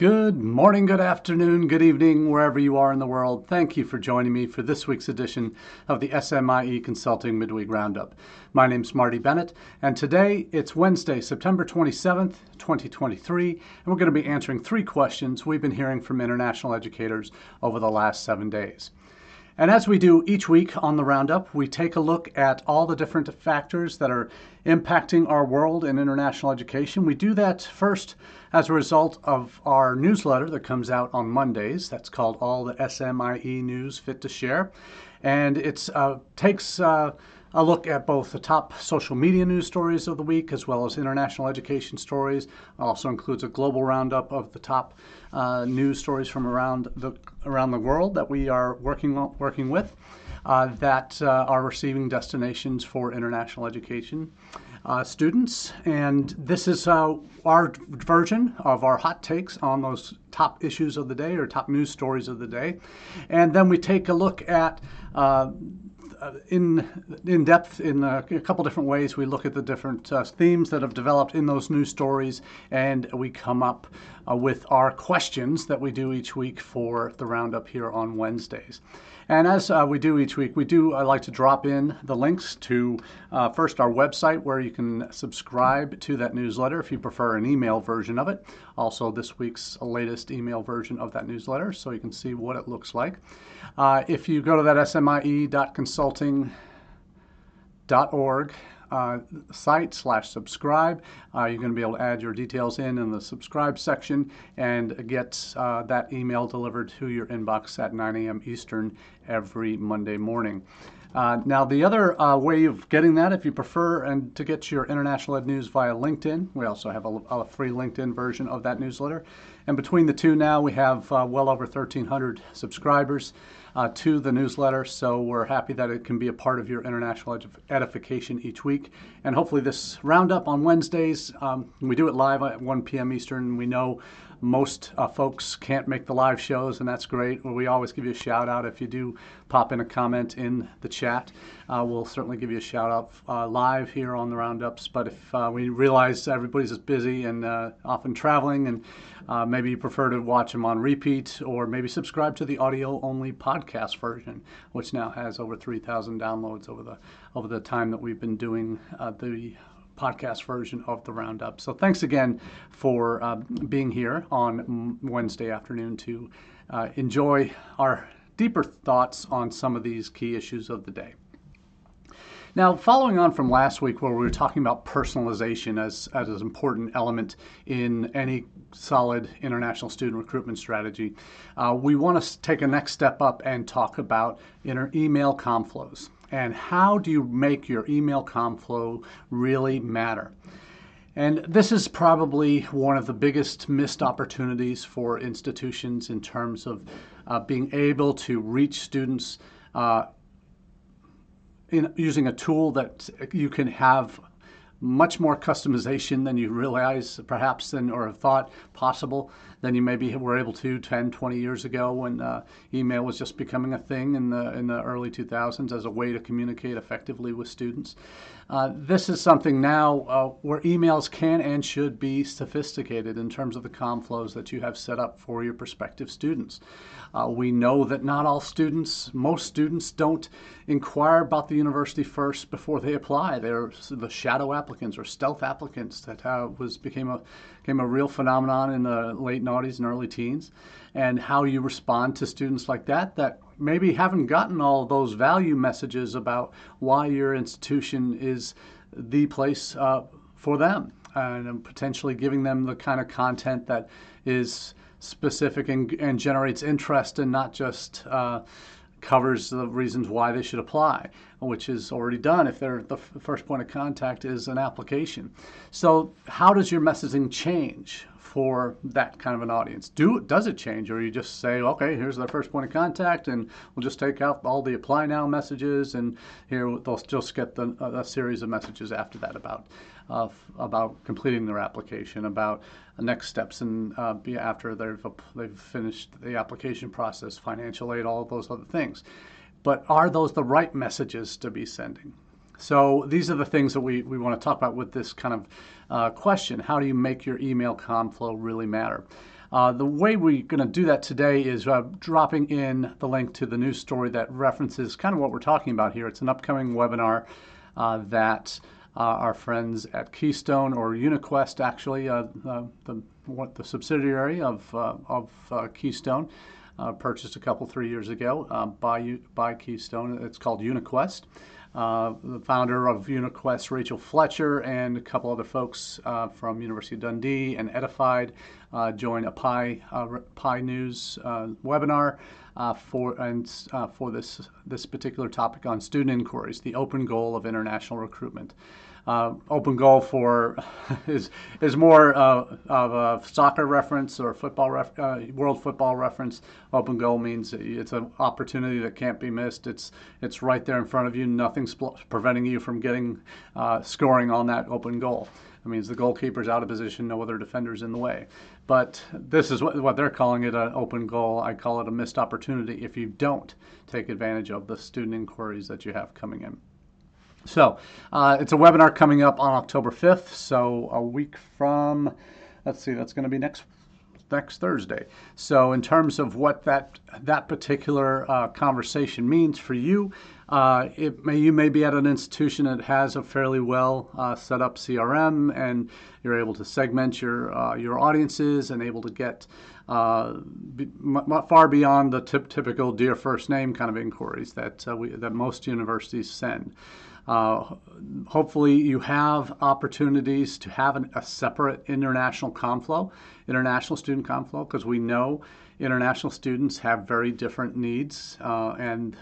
Good morning, good afternoon, good evening, wherever you are in the world. Thank you for joining me for this week's edition of the SMIE Consulting Midweek Roundup. My name's Marty Bennett, and today it's Wednesday, September 27th, 2023, and we're going to be answering three questions we've been hearing from international educators over the last seven days. And as we do each week on the Roundup, we take a look at all the different factors that are impacting our world in international education. We do that first as a result of our newsletter that comes out on Mondays. That's called All the SMIE News Fit to Share. And it uh, takes uh, a look at both the top social media news stories of the week as well as international education stories. Also includes a global roundup of the top uh, news stories from around the around the world that we are working working with uh, that uh, are receiving destinations for international education. Uh, students, and this is uh, our version of our hot takes on those top issues of the day or top news stories of the day. And then we take a look at uh, in in depth in a, a, couple different ways. We look at the different uh, themes that have developed in those news stories, and we come up uh, with our questions that we do each week for the roundup here on Wednesdays. And as uh, we do each week, we do I like to drop in the links to uh, first our website where you can subscribe to that newsletter if you prefer an email version of it. Also, this week's latest email version of that newsletter so you can see what it looks like. Uh, if you go to that smie.consulting.org uh, site slash subscribe, uh, you're going to be able to add your details in in the subscribe section and get uh, that email delivered to your inbox at 9 a.m. Eastern every Monday morning. Uh, now, the other uh, way of getting that, if you prefer, and to get your international ed news via LinkedIn, we also have a, a free LinkedIn version of that newsletter. And between the two now, we have uh, well over 1,300 subscribers uh, to the newsletter. So we're happy that it can be a part of your international ed- edification each week. And hopefully, this roundup on Wednesdays, um, we do it live at 1 p.m. Eastern. We know most uh, folks can't make the live shows, and that's great. We always give you a shout out if you do pop in a comment in the chat. Uh, we'll certainly give you a shout out uh, live here on the roundups. But if uh, we realize everybody's just busy and uh, often traveling, and maybe you prefer to watch them on repeat, or maybe subscribe to the audio only podcast version, which now has over 3,000 downloads over the over the time that we've been doing the podcast version of the Roundup. So thanks again for uh, being here on Wednesday afternoon to uh, enjoy our deeper thoughts on some of these key issues of the day. Now, following on from last week, where we were talking about personalization as, as an important element in any solid international student recruitment strategy, uh, we want to take a next step up and talk about inter- email com flows and how do you make your email com flow really matter? And this is probably one of the biggest missed opportunities for institutions in terms of uh, being able to reach students uh, in using a tool that you can have much more customization than you realize perhaps than or have thought possible than you maybe were able to 10 20 years ago when uh, email was just becoming a thing in the in the early 2000s as a way to communicate effectively with students uh, this is something now uh, where emails can and should be sophisticated in terms of the com flows that you have set up for your prospective students. Uh, we know that not all students, most students don't inquire about the university first before they apply. They're the shadow applicants or stealth applicants that uh, was became a became a real phenomenon in the late noughties and early teens. And how you respond to students like that that maybe haven't gotten all those value messages about why your institution is the place uh, for them and potentially giving them the kind of content that is specific and, and generates interest and not just uh, covers the reasons why they should apply, which is already done if they're the first point of contact is an application. So, how does your messaging change for that kind of an audience? Do does it change, or you just say, okay, here's their first point of contact, and we'll just take out all the apply now messages, and here they'll just get the, a series of messages after that about uh, about completing their application, about next steps, and uh, after they've they've finished the application process, financial aid, all of those other things. But are those the right messages to be sending? So these are the things that we, we want to talk about with this kind of uh, question. How do you make your email com flow really matter? Uh, the way we're going to do that today is uh, dropping in the link to the news story that references kind of what we're talking about here. It's an upcoming webinar uh, that uh, our friends at Keystone or UniQuest, actually, uh, the, what, the subsidiary of, uh, of Keystone, purchased a couple, three years ago by, by Keystone. It's called UniQuest. Uh, the founder of UniQuest, Rachel Fletcher, and a couple other folks uh, from University of Dundee and Edified uh, joined a PIE uh, PIE News uh, for and for this this particular topic on student inquiries, the open goal of international recruitment uh, open goal for is is more uh, of a soccer reference or football ref, uh, world football reference. Open goal means it's an opportunity that can't be missed. It's it's right there in front of you. Nothing's preventing you from getting uh, scoring on that open goal. It means the goalkeeper's out of position, no other defenders in the way. But this is what, what they're calling it an open goal. I call it a missed opportunity if you don't take advantage of the student inquiries that you have coming in. So uh, it's a webinar coming up on October 5th. So a week from, let's see, that's going to be next next Thursday. So in terms of what that that particular uh, conversation means for you, uh, it may you may be at an institution that has a fairly well uh, set up CRM, and you're able to segment your uh, your audiences and able to get uh, be, m- far beyond the typical dear first name kind of inquiries that uh, we, that most universities send. Uh, hopefully, you have opportunities to have an, a separate international CommFlow, international student CommFlow, because we know international students have very different needs uh, and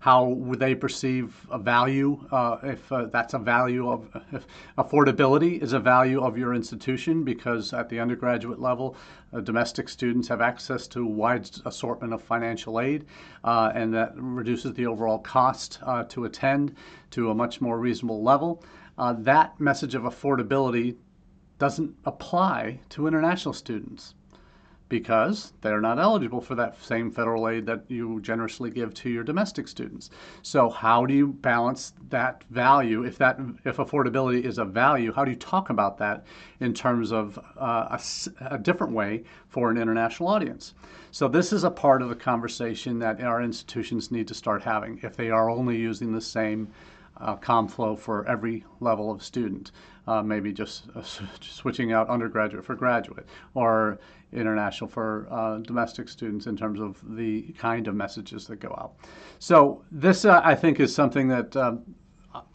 how they perceive a value uh, if uh, that's a value of affordability is a value of your institution because at the undergraduate level uh, domestic students have access to a wide assortment of financial aid uh, and that reduces the overall cost uh, to attend to a much more reasonable level. Uh, that message of affordability doesn't apply to international students because they're not eligible for that same federal aid that you generously give to your domestic students. So how do you balance that value if that if affordability is a value? How do you talk about that in terms of uh, a, a different way for an international audience? So this is a part of the conversation that our institutions need to start having if they are only using the same uh, ComFlow for every level of student. Uh, maybe just uh, switching out undergraduate for graduate, or international for uh, domestic students in terms of the kind of messages that go out. So this, uh, I think, is something that um,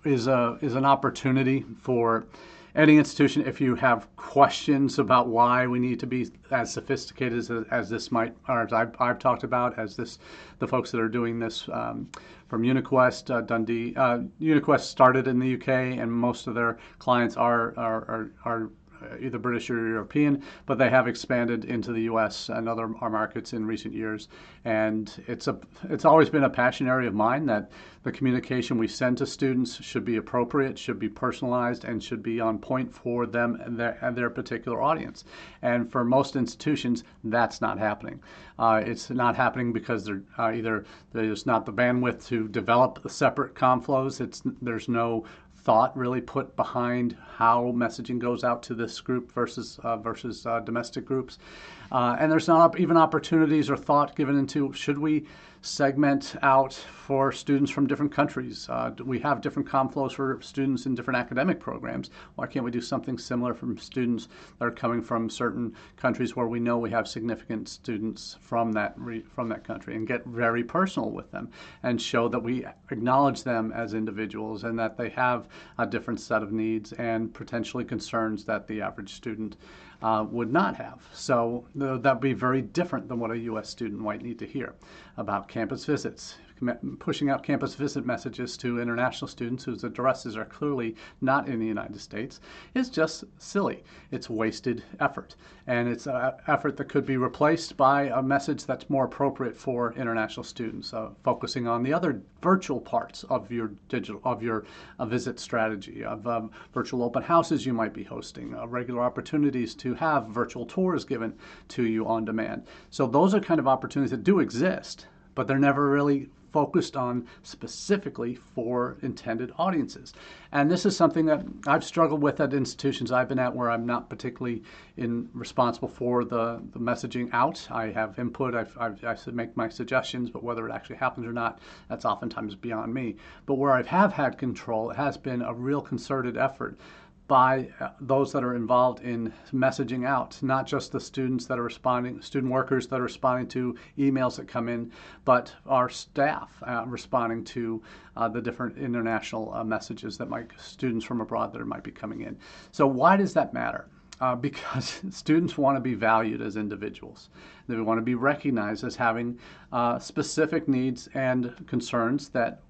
is a is an opportunity for any institution. If you have questions about why we need to be as sophisticated as, as this might, or as I've, I've, talked about, as this the folks that are doing this um, from UniQuest, uh, Dundee. Uh, UniQuest started in the UK, and most of their clients are are, are, are either British or European, but they have expanded into the U.S. and other markets in recent years. And it's a it's always been a passion area of mine that the communication we send to students should be appropriate, should be personalized, and should be on point for them and their, and their particular audience. And for most institutions, that's not happening. Uh, it's not happening because they're uh, either there's not the bandwidth to develop separate CommFlows. It's there's no thought really put behind how messaging goes out to this group versus uh, versus uh, domestic groups, uh, and there's not even opportunities or thought given into should we segment out for students from different countries. Uh, we have different ComFlows for students in different academic programs. Why can't we do something similar from students that are coming from certain countries where we know we have significant students from that from that country and get very personal with them and show that we acknowledge them as individuals and that they have a different set of needs and potentially concerns that the average student uh, would not have. So that would be very different than what a U.S. student might need to hear about campus visits, pushing out campus visit messages to international students whose addresses are clearly not in the United States is just silly. It's wasted effort. And it's an effort that could be replaced by a message that's more appropriate for international students, uh, focusing on the other virtual parts of your digital, of your uh, visit strategy, of um, virtual open houses you might be hosting, uh, regular opportunities to have virtual tours given to you on demand. So those are kind of opportunities that do exist, but they're never really focused on specifically for intended audiences. And this is something that I've struggled with at institutions I've been at where I'm not particularly in responsible for the, the messaging out. I have input, I've, I've, I make my suggestions, but whether it actually happens or not, that's oftentimes beyond me. But where I have had control, it has been a real concerted effort by uh, those that are involved in messaging out, not just the students that are responding, student workers that are responding to emails that come in, but our staff uh, responding to uh, the different international uh, messages that might students from abroad that might be coming in. So why does that matter? Uh, because students want to be valued as individuals. They want to be recognized as having uh, specific needs and concerns that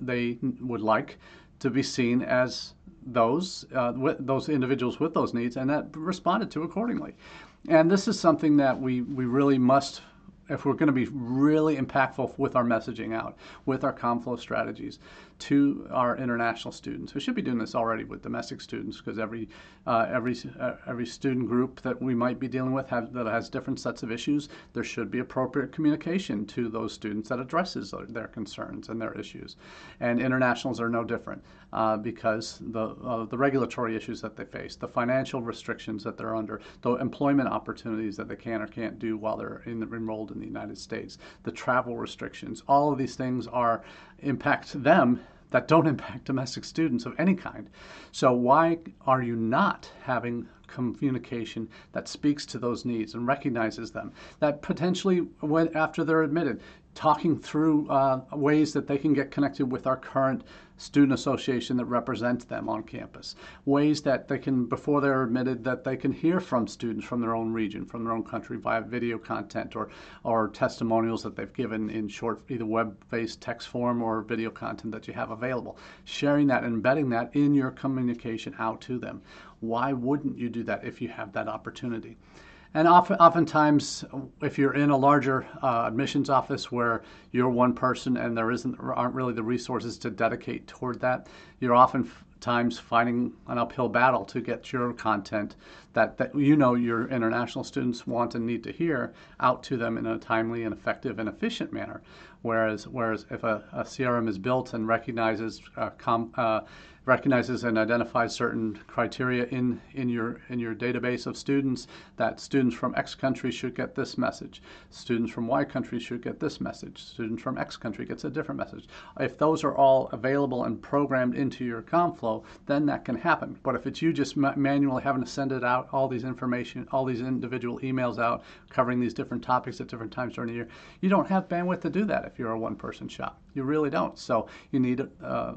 they would like to be seen as those uh, those individuals with those needs and that responded to accordingly. And this is something that we, we really must if we're going to be really impactful with our messaging out, with our CommFlow strategies to our international students. We should be doing this already with domestic students because every uh, every uh, every student group that we might be dealing with have, that has different sets of issues. There should be appropriate communication to those students that addresses their concerns and their issues. And internationals are no different uh, because the uh, the regulatory issues that they face, the financial restrictions that they're under, the employment opportunities that they can or can't do while they're in, enrolled in the United States, the travel restrictions, all of these things are impact them that don't impact domestic students of any kind. So why are you not having communication that speaks to those needs and recognizes them? That potentially, when after they're admitted, talking through uh, ways that they can get connected with our current student association that represents them on campus. Ways that they can, before they're admitted, that they can hear from students from their own region, from their own country via video content or, or testimonials that they've given in short, either web-based text form or video content that you have available. Sharing that, embedding that in your communication out to them. Why wouldn't you do that if you have that opportunity? And often, oftentimes, if you're in a larger uh, admissions office where you're one person and there isn't aren't really the resources to dedicate toward that, you're oftentimes fighting an uphill battle to get your content that, that you know your international students want and need to hear out to them in a timely and effective and efficient manner. Whereas, whereas if a, a CRM is built and recognizes uh, com, uh, recognizes and identifies certain criteria in, in, your, in your database of students that students from X country should get this message. Students from Y country should get this message. Students from X country gets a different message. If those are all available and programmed into your CommFlow, then that can happen. But if it's you just ma manually having to send it out, all these information, all these individual emails out, covering these different topics at different times during the year, you don't have bandwidth to do that if you're a one-person shop. You really don't. So you need uh,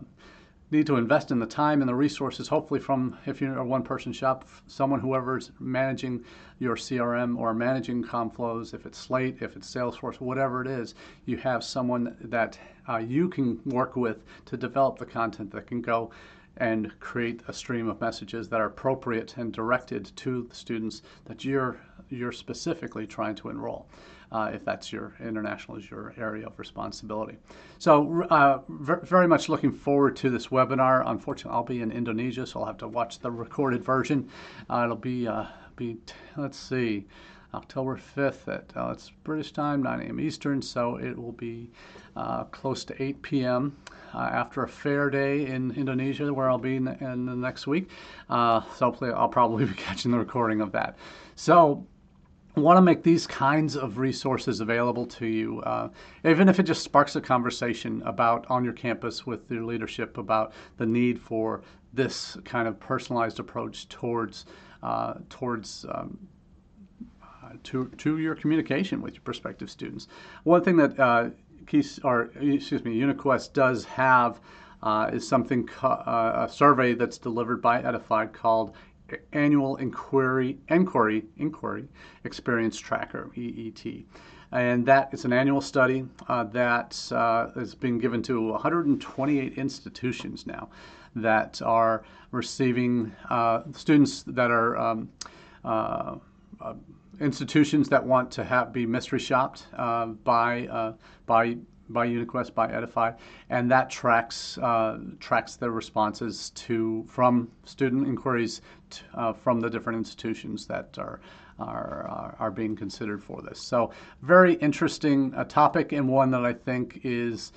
need to invest in the time and the resources, hopefully from, if you're a one-person shop, someone whoever's managing your CRM or managing CommFlows, if it's Slate, if it's Salesforce, whatever it is, you have someone that uh, you can work with to develop the content that can go and create a stream of messages that are appropriate and directed to the students that you're, you're specifically trying to enroll uh, if that's your international is your area of responsibility. So uh, very much looking forward to this webinar. Unfortunately, I'll be in Indonesia, so I'll have to watch the recorded version. Uh, it'll be, uh, be let's see, October 5th at uh, it's British time, 9 a.m. Eastern, so it will be uh, close to 8 p.m. Uh, after a fair day in Indonesia, where I'll be in, in the next week. Uh, so I'll probably be catching the recording of that. So want to make these kinds of resources available to you, uh, even if it just sparks a conversation about on your campus with your leadership about the need for this kind of personalized approach towards uh, towards um, uh, to to your communication with your prospective students. One thing that uh, Keys, or excuse me, UniQuest does have uh, is something uh, a survey that's delivered by Edified called annual inquiry inquiry inquiry experience tracker EET, and that is an annual study uh, that uh, has been given to 128 institutions now that are receiving uh, students that are um, uh, uh, institutions that want to have be mystery shopped uh, by by by UniQuest by Edify, and that tracks uh, tracks the responses to from student inquiries to, uh, from the different institutions that are are, are, are being considered for this. So, very interesting uh, topic and one that I think is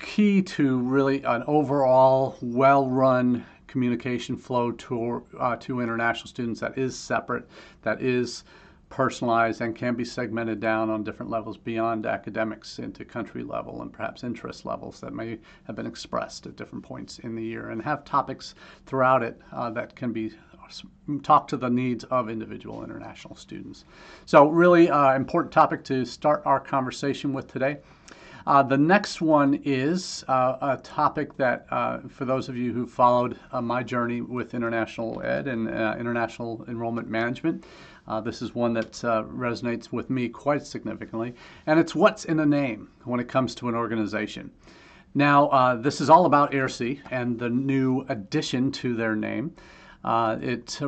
key to really an overall well run communication flow to, uh, to international students that is separate, that is personalized and can be segmented down on different levels beyond academics into country level and perhaps interest levels that may have been expressed at different points in the year and have topics throughout it uh, that can be talk to the needs of individual international students. So really uh, important topic to start our conversation with today. Uh, the next one is uh, a topic that, uh, for those of you who followed uh, my journey with international ed and uh, international enrollment management, uh, this is one that resonates with me quite significantly, and it's what's in a name when it comes to an organization. Now, this is all about AIRC and the new addition to their name. it,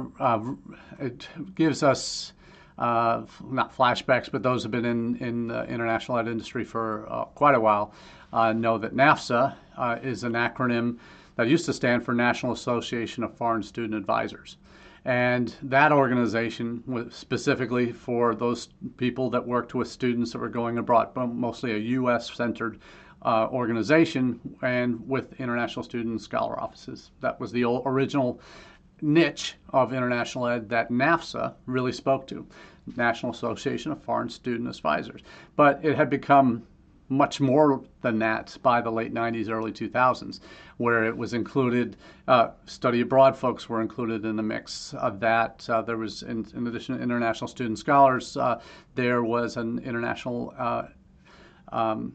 it gives us uh, not flashbacks, but those have been in, in the international ed industry for uh, quite a while, uh, know that NAFSA uh, is an acronym that used to stand for National Association of Foreign Student Advisors. And that organization was specifically for those people that worked with students that were going abroad, but mostly a U.S. centered uh, organization and with international student scholar offices. That was the original niche of international ed that NAFSA really spoke to. National Association of Foreign Student Advisors. But it had become much more than that by the late 90s, early 2000s, where it was included. Uh, study abroad folks were included in the mix of that. Uh, there was, in, in, addition to international student scholars, uh, there was an international uh, um,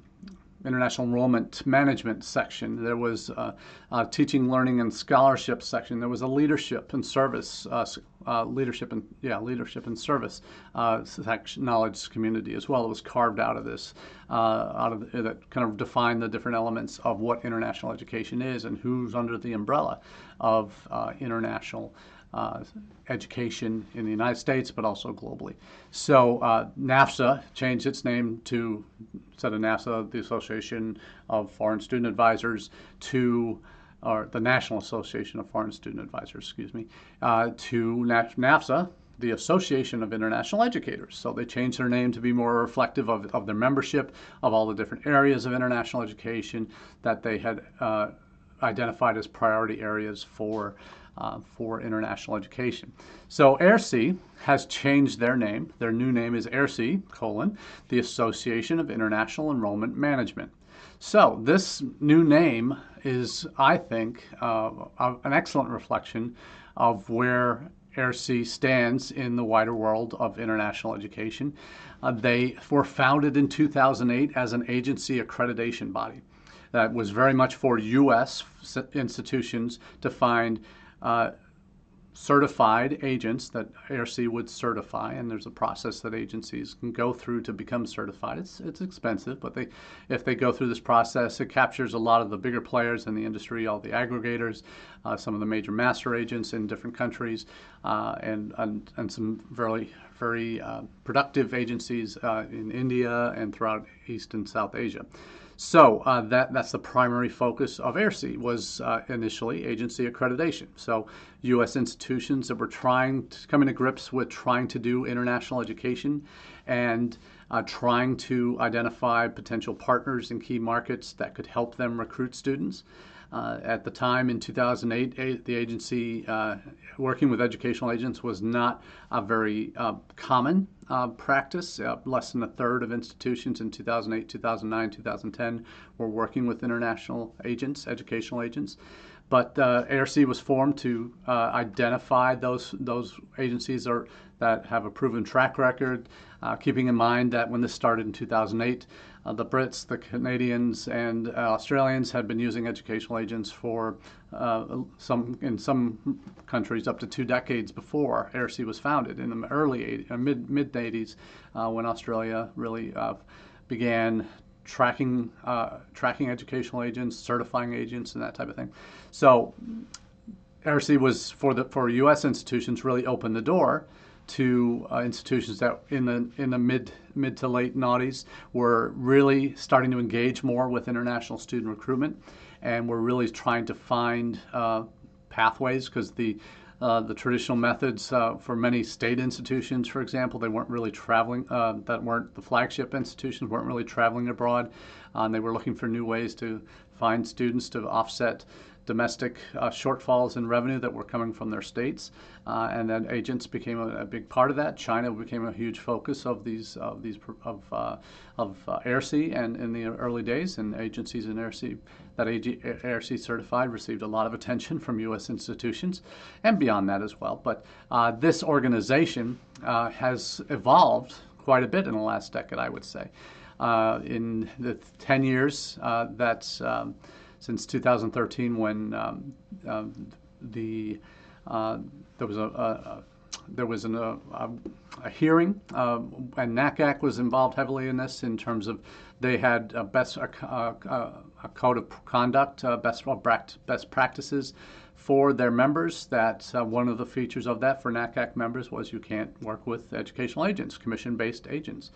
international enrollment management section. There was a, a, teaching, learning, and scholarship section. There was a leadership and service, uh, uh, leadership and yeah, leadership and service uh, knowledge community as well. It was carved out of this, uh, out of the, that kind of defined the different elements of what international education is and who's under the umbrella of uh, international uh, education in the United States, but also globally. So uh, NAFSA changed its name to, instead of NAFSA, the Association of Foreign Student Advisors, to or the National Association of Foreign Student Advisors, excuse me, uh, to NAFSA, the Association of International Educators. So they changed their name to be more reflective of, of their membership, of all the different areas of international education that they had uh, identified as priority areas for uh, for international education. So AIRC has changed their name. Their new name is AIRC, colon, the Association of International Enrollment Management. So this new name is, I think, uh, an excellent reflection of where AIRC stands in the wider world of international education. Uh, they were founded in 2008 as an agency accreditation body that was very much for U.S. institutions to find uh, certified agents that AIRC would certify, and there's a process that agencies can go through to become certified. It's, it's expensive, but they, if they go through this process, it captures a lot of the bigger players in the industry, all the aggregators, uh, some of the major master agents in different countries, uh, and, and, and some very, very uh, productive agencies uh, in India and throughout East and South Asia. So uh, that that's the primary focus of AIRC was uh, initially agency accreditation. So U.S. institutions that were trying to come into grips with trying to do international education and uh, trying to identify potential partners in key markets that could help them recruit students. Uh, at the time in 2008, a, the agency uh, working with educational agents was not a very uh, common uh, practice. Uh, less than a third of institutions in 2008, 2009, 2010 were working with international agents, educational agents. But uh, AIRC was formed to identify those those agencies are, that have a proven track record, keeping in mind that when this started in 2008, uh, the Brits, the Canadians, and uh, Australians had been using educational agents for uh, some in some countries up to two decades before AIRC was founded in the early 80s, uh, mid mid 80s uh, when Australia really began tracking tracking educational agents, certifying agents, and that type of thing. So AIRC was for the for U.S. institutions really opened the door to uh, institutions that in the in the mid mid to late noughties were really starting to engage more with international student recruitment, and we're really trying to find uh, pathways because the uh, the traditional methods uh, for many state institutions, for example, they weren't really traveling, uh, that weren't the flagship institutions, weren't really traveling abroad. and they were looking for new ways to find students to offset domestic uh, shortfalls in revenue that were coming from their states, uh, and then agents became a, a, big part of that. China became a huge focus of these of these of uh, of uh, AIRC and in the early days, and agencies in AIRC that AIRC certified received a lot of attention from U.S. institutions and beyond that as well. But uh, this organization uh, has evolved quite a bit in the last decade, I would say. in the 10 years that's um, since 2013 when um, um, the uh, there was a, a, there was an, a, a, hearing uh, and NACAC was involved heavily in this in terms of they had a best a, a code of conduct, uh, best best practices for their members. That uh, one of the features of that for NACAC members was you can't work with educational agents, commission-based agents.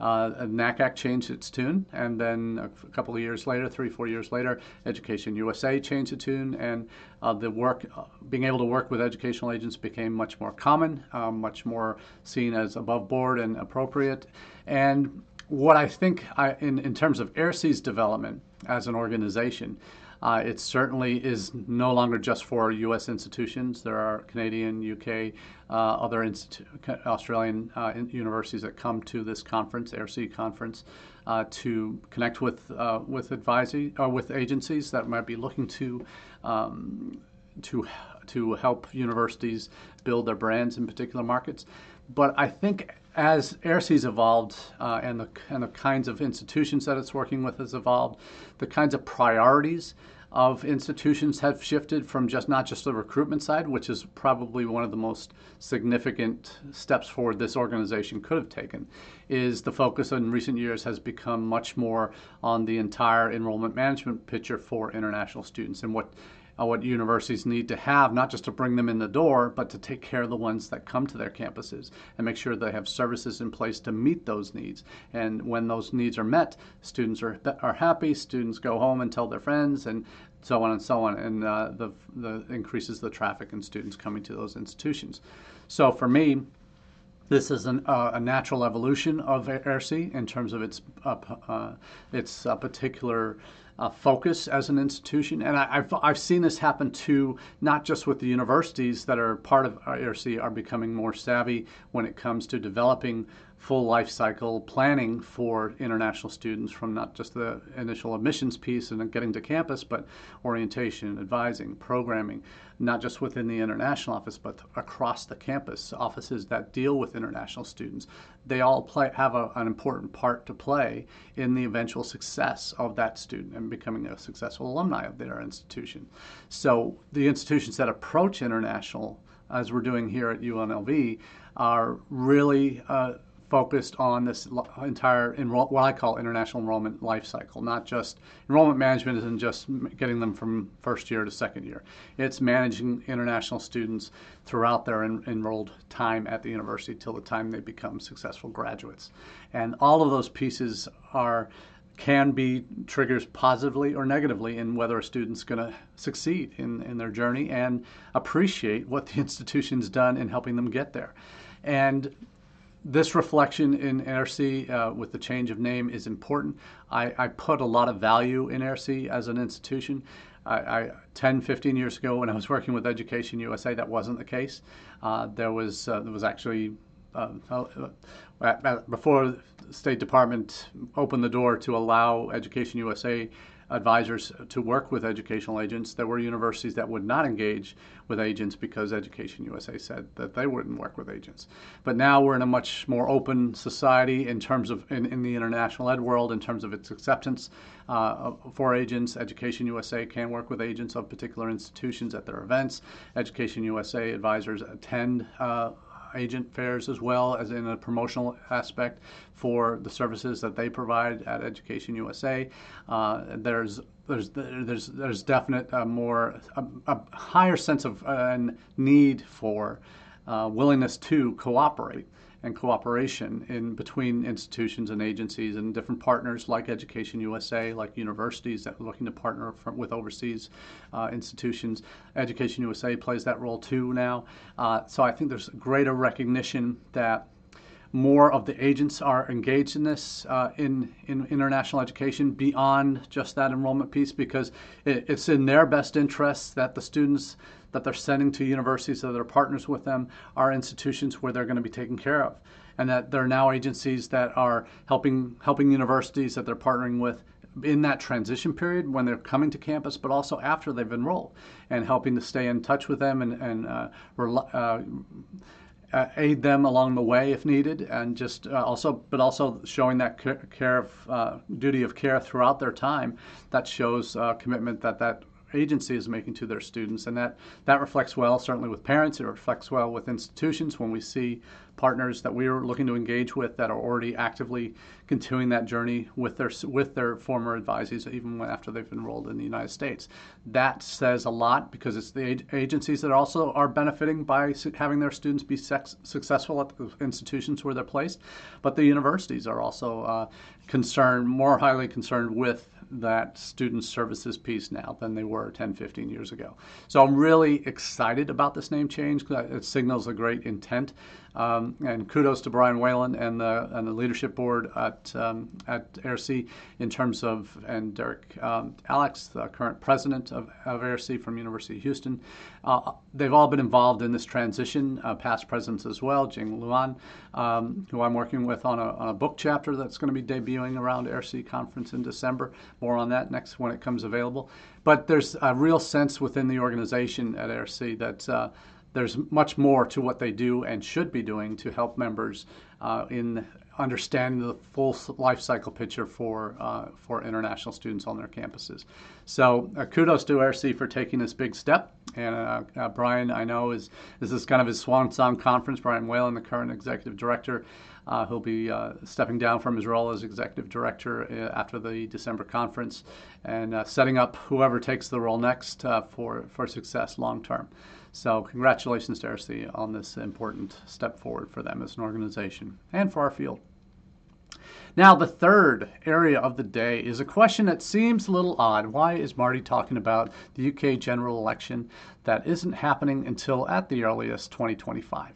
Uh, NACAC changed its tune, and then a couple of years later, three, four years later, Education USA changed the tune, and uh, the work, uh, being able to work with educational agents became much more common, uh, much more seen as above board and appropriate. And what I think, I, in, in terms of AIRC's development as an organization, uh, it certainly is no longer just for U.S. institutions. There are Canadian, UK, uh, other institu- Australian uh, universities that come to this conference, AIRC conference, uh, to connect with uh, with advising or uh, with agencies that might be looking to um, to to help universities build their brands in particular markets. But I think as AIRC's evolved uh, and, the, and the kinds of institutions that it's working with has evolved, the kinds of priorities of institutions have shifted from just not just the recruitment side, which is probably one of the most significant steps forward this organization could have taken, is the focus in recent years has become much more on the entire enrollment management picture for international students and what uh, what universities need to have, not just to bring them in the door, but to take care of the ones that come to their campuses and make sure they have services in place to meet those needs. And when those needs are met, students are, are happy, students go home and tell their friends, and so on and so on, and uh, the, the increases the traffic and students coming to those institutions. So for me, this is an, uh, a natural evolution of AIRC in terms of its uh, uh its uh, particular uh, focus as an institution. And I, have I've seen this happen too, not just with the universities that are part of AIRC are becoming more savvy when it comes to developing full life cycle planning for international students from not just the initial admissions piece and getting to campus, but orientation, advising, programming, not just within the international office, but across the campus, offices that deal with international students. They all play, have a, an important part to play in the eventual success of that student and becoming a successful alumni of their institution. So the institutions that approach international, as we're doing here at UNLV, are really uh, focused on this entire enroll, what I call international enrollment life cycle. Not just enrollment management isn't just getting them from first year to second year. It's managing international students throughout their en- enrolled time at the university till the time they become successful graduates. And all of those pieces are can be triggers positively or negatively in whether a student's going to succeed in, in their journey and appreciate what the institution's done in helping them get there. And this reflection in AIRC uh, with the change of name is important. I, I, put a lot of value in AIRC as an institution. I, I, 10, 15 years ago, when I was working with Education USA, that wasn't the case. Uh, there was uh, there was actually uh, uh, before the State Department opened the door to allow Education USA advisors to work with educational agents. There were universities that would not engage with agents because Education USA said that they wouldn't work with agents. But now we're in a much more open society in terms of in, in the international ed world, in terms of its acceptance uh, for agents. Education USA can work with agents of particular institutions at their events. Education USA advisors attend uh, agent fairs as well as in a promotional aspect for the services that they provide at Education USA. Uh, there's there's there's there's definite uh, more a, a, higher sense of uh, need for uh, willingness to cooperate and cooperation in between institutions and agencies and different partners like Education USA, like universities that are looking to partner from, with overseas uh, institutions. Education USA plays that role too now. Uh, so I think there's greater recognition that more of the agents are engaged in this uh, in, in international education beyond just that enrollment piece because it, it's in their best interests that the students that they're sending to universities that are partners with them are institutions where they're going to be taken care of and that there are now agencies that are helping helping universities that they're partnering with in that transition period when they're coming to campus, but also after they've enrolled, and helping to stay in touch with them and, and uh, uh, uh, aid them along the way if needed, and just uh, also, but also showing that care of uh, duty of care throughout their time. That shows uh, commitment that that agency is making to their students, and that that reflects well certainly with parents. It reflects well with institutions when we see partners that we are looking to engage with that are already actively continuing that journey with their with their former advisees, even after they've enrolled in the United States. That says a lot because it's the agencies that also are benefiting by having their students be successful at the institutions where they're placed, but the universities are also uh, concerned, more highly concerned with that student services piece now than they were 10, 15 years ago. So I'm really excited about this name change because it signals a great intent. Um, and kudos to Brian Whalen and the, and the leadership board at, um, at AIRC in terms of, and Derek um, Alex, the current president of, of from University of Houston. Uh, they've all been involved in this transition, uh, past presidents as well, Jing Luan, um, who I'm working with on a, on a book chapter that's going to be debuting around AIRC conference in December. More on that next when it comes available. But there's a real sense within the organization at AIRC that uh, there's much more to what they do and should be doing to help members uh, in understanding the full life cycle picture for uh, for international students on their campuses. So uh, kudos to AIRC for taking this big step. And uh, uh, Brian, I know is this is kind of his swan song conference. Brian Whalen, the current executive director, uh, he'll be uh, stepping down from his role as executive director after the December conference, and setting up whoever takes the role next for for success long term. So congratulations to AIRC on this important step forward for them as an organization and for our field. Now, the third area of the day is a question that seems a little odd. Why is Marty talking about the UK general election that isn't happening until at the earliest 2025?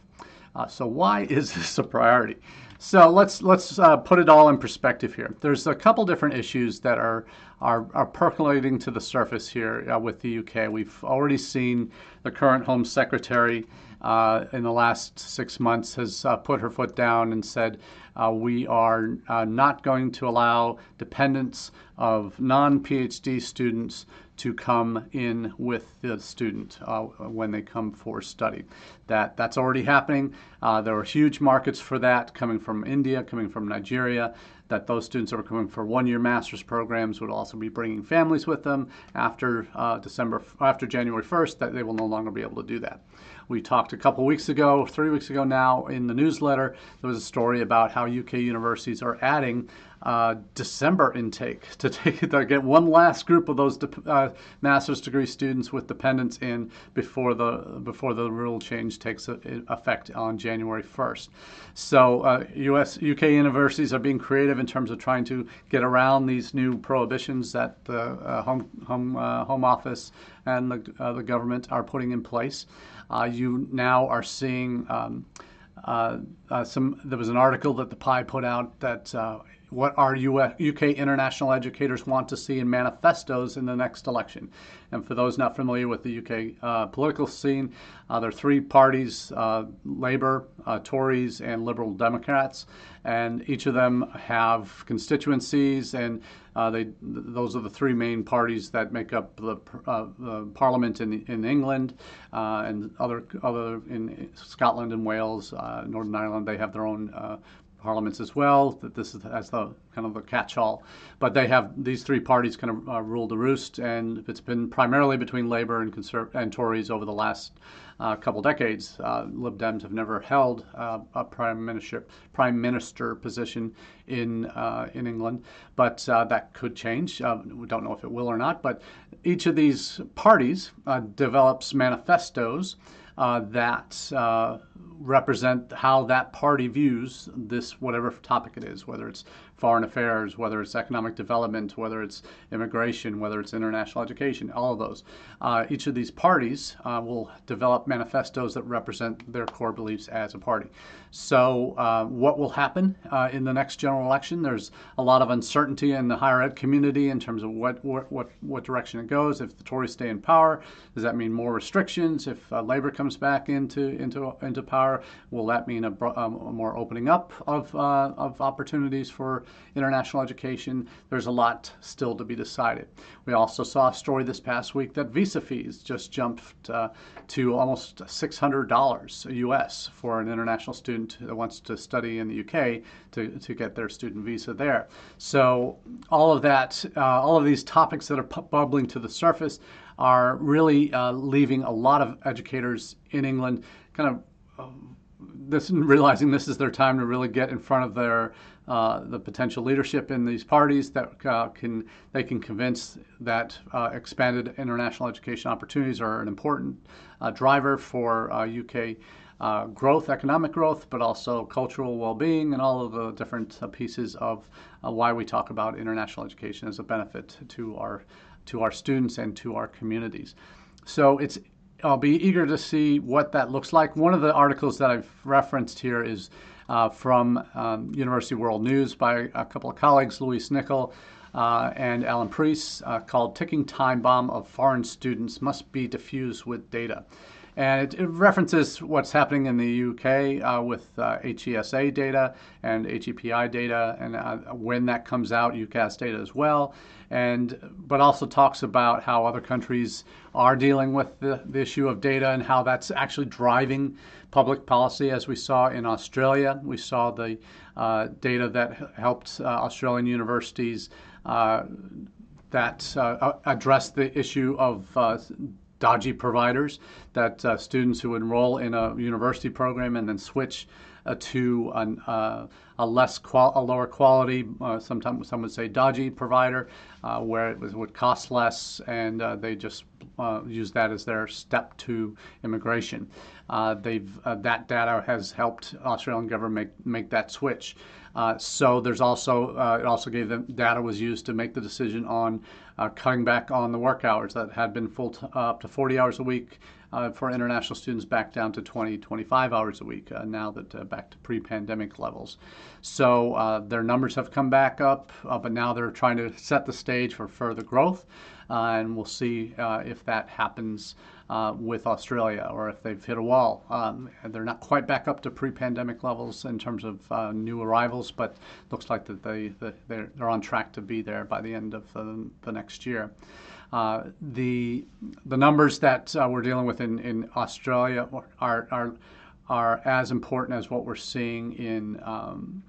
Uh, so why is this a priority? So let's let's uh, put it all in perspective here. There's a couple different issues that are are, are percolating to the surface here uh, with the UK. We've already seen the current Home Secretary uh, in the last six months has uh, put her foot down and said uh, we are uh, not going to allow dependents of non-PhD students to come in with the student uh, when they come for study. That that's already happening. Uh, there are huge markets for that coming from India, coming from Nigeria. That those students are coming for one-year master's programs would also be bringing families with them after uh, December after January 1st. That they will no longer be able to do that. We talked a couple weeks ago, three weeks ago now, in the newsletter. There was a story about how UK universities are adding uh, December intake to take to get one last group of those de- uh, master's degree students with dependents in before the before the rule change takes a, effect on January 1st. So uh, U.S. UK universities are being creative in terms of trying to get around these new prohibitions that the uh, home home uh, home office and the uh, the government are putting in place. you now are seeing. Um, some there was an article that the PIE put out that what our US, UK international educators want to see in manifestos in the next election. And for those not familiar with the UK uh, political scene, uh, there are three parties uh, Labour, uh, Tories, and Liberal Democrats. And each of them have constituencies, and uh, they, those are the three main parties that make up the, the Parliament in, in England and other, other in Scotland and Wales, Northern Ireland. They have their own parliaments as well. That this is as the kind of the catch-all, but they have these three parties kind of uh, rule the roost, and it's been primarily between Labour and Conserv- and Tories over the last uh, couple decades. Uh, Lib Dems have never held uh, a prime minister prime minister position in uh, in England, but uh, that could change. we don't know if it will or not. But each of these parties develops manifestos uh, that uh, represent how that party views this, whatever topic it is, whether it's foreign affairs, whether it's economic development, whether it's immigration, whether it's international education, all of those. Uh, each of these parties uh, will develop manifestos that represent their core beliefs as a party. So, uh, what will happen uh, in the next general election? There's a lot of uncertainty in the higher ed community in terms of what what what, what direction it goes. If the Tories stay in power, does that mean more restrictions? If uh, Labor comes back into into into power, will that mean a, um, a more opening up of uh, of opportunities for international education? There's a lot still to be decided. We also saw a story this past week that visa fees just jumped uh, to almost $600 US for an international student that wants to study in the UK to, to get their student visa there. So all of that, uh, all of these topics that are bubbling to the surface are really uh, leaving a lot of educators in England kind of um, this realizing this is their time to really get in front of their uh, the potential leadership in these parties that uh, can they can convince that uh, expanded international education opportunities are an important uh, driver for UK uh, growth, economic growth, but also cultural well-being and all of the different pieces of why we talk about international education as a benefit to our to our students and to our communities. So it's I'll be eager to see what that looks like. One of the articles that I've referenced here is uh, from um, University World News by a couple of colleagues, Louise Nicol uh, and Alan Preece, uh, called Ticking Time Bomb of Foreign Students Must Be Diffused with Data. And it, it references what's happening in the UK uh, with HESA uh, data and HEPI data, and uh, when that comes out, UCAS data as well. And but also talks about how other countries are dealing with the, the issue of data and how that's actually driving public policy, as we saw in Australia. We saw the uh, data that helped uh, Australian universities uh, that uh, address the issue of dodgy providers that uh, students who enroll in a university program and then switch uh, to an, uh, a less qual- a lower quality, uh, sometimes some would say dodgy provider, uh, where it was, would cost less, and uh, they just use that as their step to immigration. they've that data has helped Australian government make, make that switch. Uh, so there's also uh, it also gave them data was used to make the decision on uh, cutting back on the work hours that had been full t- up to 40 hours a week uh, for international students back down to 20 25 hours a week uh, now that back to pre-pandemic levels. So their numbers have come back up, but now they're trying to set the stage for further growth, and we'll see if that happens uh, with Australia or if they've hit a wall. Um, they're not quite back up to pre-pandemic levels in terms of uh, new arrivals, but looks like that they, they're, they're on track to be there by the end of the, the next year. Uh, the the numbers that uh, we're dealing with in, in Australia are, are are as important as what we're seeing in um,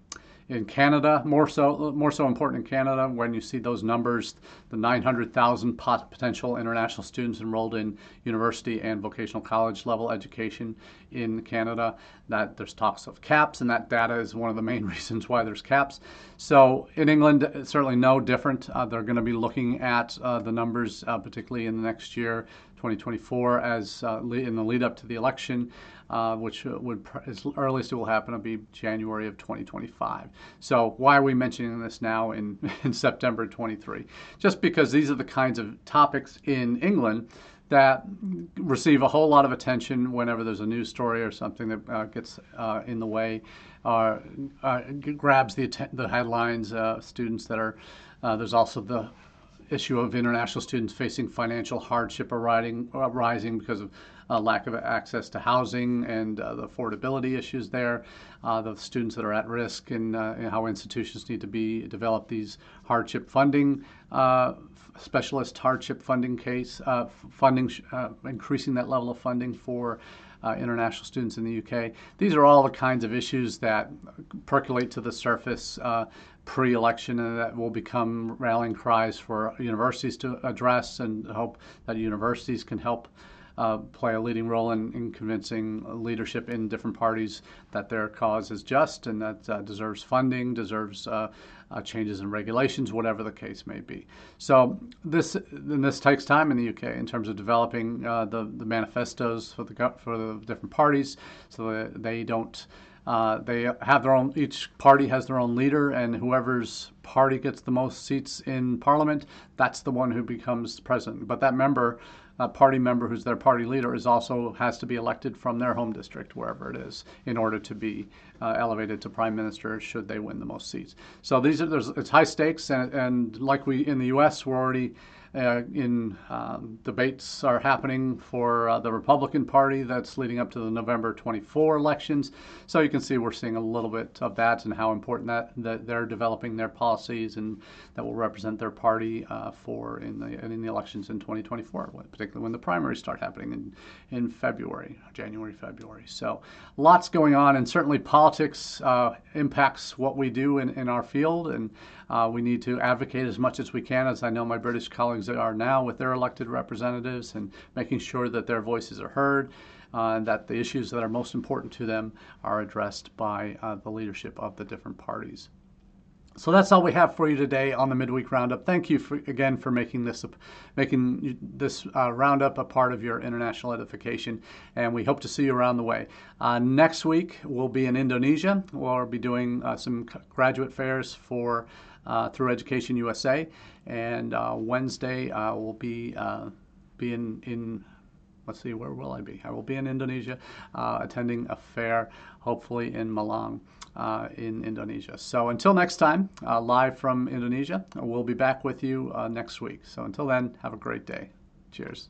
in Canada, more so more so important in Canada when you see those numbers, the 900,000 potential international students enrolled in university and vocational college level education in Canada. That there's talks of caps, and that data is one of the main reasons why there's caps. So in England, certainly no different. Uh, they're going to be looking at uh, the numbers, uh, particularly in the next year, 2024, as uh, in the lead up to the election uh, which would as earliest it will happen will be January of 2025. So why are we mentioning this now in, in September 23? Just because these are the kinds of topics in England that receive a whole lot of attention whenever there's a news story or something that uh, gets uh, in the way, uh, grabs the, the headlines. Uh, students that are uh, there's also the issue of international students facing financial hardship arising, because of uh, lack of access to housing and uh, the affordability issues there, uh, the students that are at risk, and, uh, and, how institutions need to be develop these hardship funding uh, specialist hardship funding case uh, funding uh, increasing that level of funding for. Uh, international students in the UK. These are all the kinds of issues that percolate to the surface uh, pre-election and that will become rallying cries for universities to address and hope that universities can help uh, play a leading role in, in, convincing leadership in different parties that their cause is just and that uh, deserves funding, deserves uh, uh changes in regulations, whatever the case may be. So this this takes time in the UK in terms of developing uh, the the manifestos for the for the different parties, so that they don't. Uh, they have their own. Each party has their own leader, and whoever's party gets the most seats in Parliament, that's the one who becomes president. But that member a party member who's their party leader is also has to be elected from their home district, wherever it is, in order to be uh, elevated to prime minister should they win the most seats. So these are there's it's high stakes, and, and like we in the U.S. we're already uh, in um, debates are happening for uh, the Republican Party that's leading up to the November 24 elections. So you can see we're seeing a little bit of that and how important that, that they're developing their policies and that will represent their party uh, for in the in the elections in 2024, particularly when the primaries start happening in in February, January, February. So lots going on, and certainly politics uh, impacts what we do in, in our field, and uh, we need to advocate as much as we can, as I know my British colleagues are now with their elected representatives, and making sure that their voices are heard. Uh, and that the issues that are most important to them are addressed by uh, the leadership of the different parties. So that's all we have for you today on the midweek roundup. Thank you for, again for making this making this uh, roundup a part of your international edification, and we hope to see you around the way. Uh, next week we'll be in Indonesia. We'll be doing uh, some graduate fairs for through Education USA, and uh, Wednesday uh, we'll be be in in let's see, where will I be? I will be in Indonesia uh, attending a fair, hopefully in Malang uh, in Indonesia. So until next time, uh, live from Indonesia, we'll be back with you uh, next week. So until then, have a great day. Cheers.